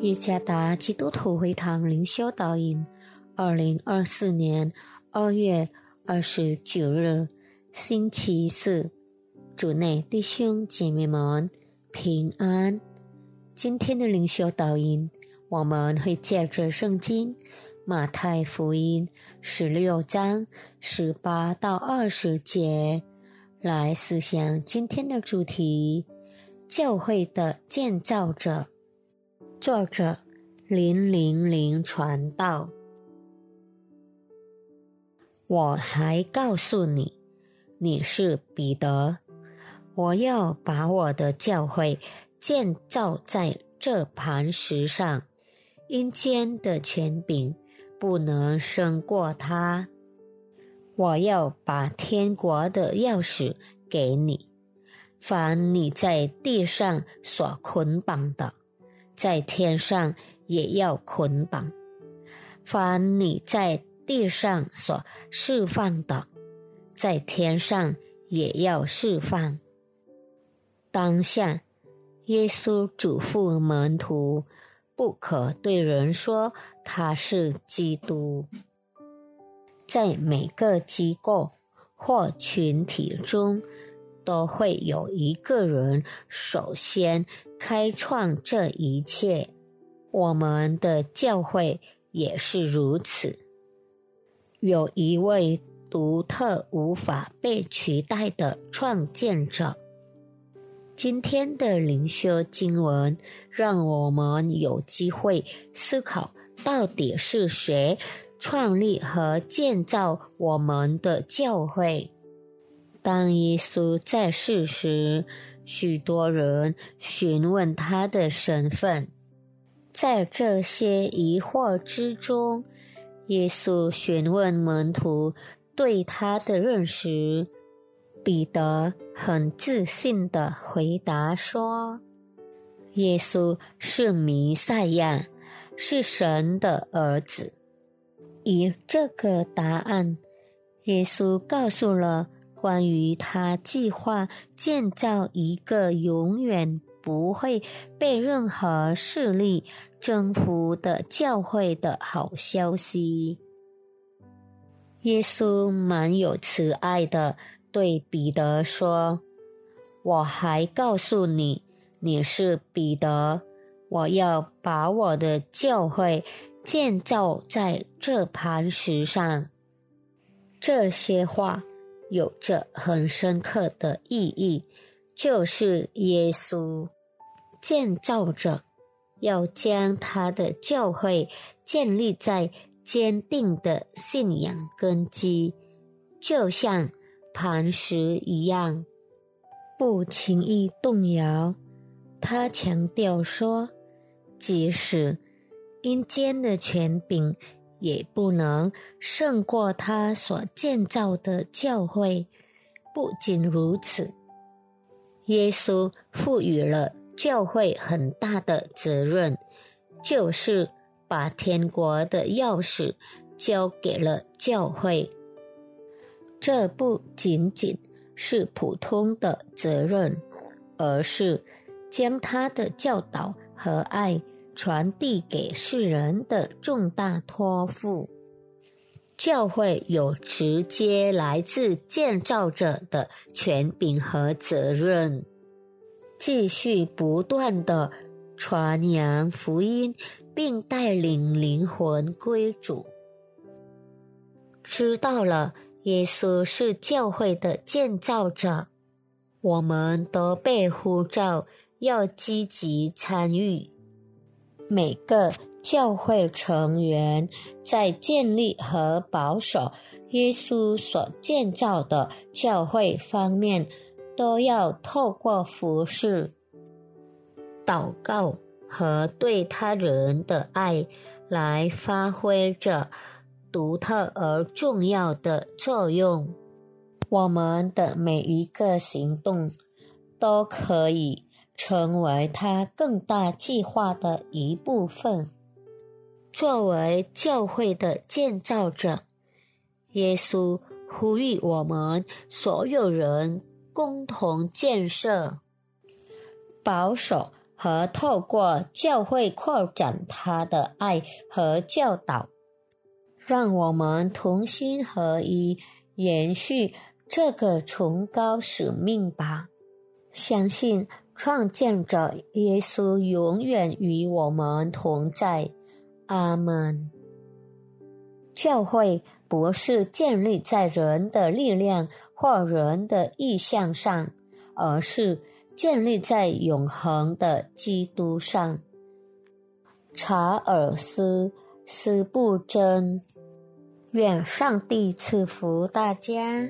耶加达基督徒会堂灵修导引，二零二四年二月二十九日，星期四，主内弟兄姐妹们平安。今天的灵修导引，我们会借着圣经马太福音十六章十八到二十节来思想今天的主题：教会的建造者。作者零零零传道。我还告诉你，你是彼得，我要把我的教会建造在这磐石上，阴间的权柄不能胜过他。我要把天国的钥匙给你，凡你在地上所捆绑的。在天上也要捆绑，凡你在地上所释放的，在天上也要释放。当下，耶稣嘱咐门徒，不可对人说他是基督。在每个机构或群体中。都会有一个人首先开创这一切，我们的教会也是如此。有一位独特、无法被取代的创建者。今天的灵修经文让我们有机会思考，到底是谁创立和建造我们的教会。当耶稣在世时，许多人询问他的身份。在这些疑惑之中，耶稣询问门徒对他的认识。彼得很自信的回答说：“耶稣是弥赛亚，是神的儿子。”以这个答案，耶稣告诉了。关于他计划建造一个永远不会被任何势力征服的教会的好消息，耶稣满有慈爱的对彼得说：“我还告诉你，你是彼得，我要把我的教会建造在这磐石上。”这些话。有着很深刻的意义，就是耶稣建造者要将他的教会建立在坚定的信仰根基，就像磐石一样，不轻易动摇。他强调说，即使阴间的权柄。也不能胜过他所建造的教会。不仅如此，耶稣赋予了教会很大的责任，就是把天国的钥匙交给了教会。这不仅仅是普通的责任，而是将他的教导和爱。传递给世人的重大托付，教会有直接来自建造者的权柄和责任，继续不断的传扬福音，并带领灵魂归主。知道了，耶稣是教会的建造者，我们都被呼召要积极参与。每个教会成员在建立和保守耶稣所建造的教会方面，都要透过服侍、祷告和对他人的爱来发挥着独特而重要的作用。我们的每一个行动都可以。成为他更大计划的一部分。作为教会的建造者，耶稣呼吁我们所有人共同建设、保守和透过教会扩展他的爱和教导。让我们同心合一，延续这个崇高使命吧。相信创建者耶稣永远与我们同在。阿门。教会不是建立在人的力量或人的意向上，而是建立在永恒的基督上。查尔斯·斯布珍。愿上帝赐福大家。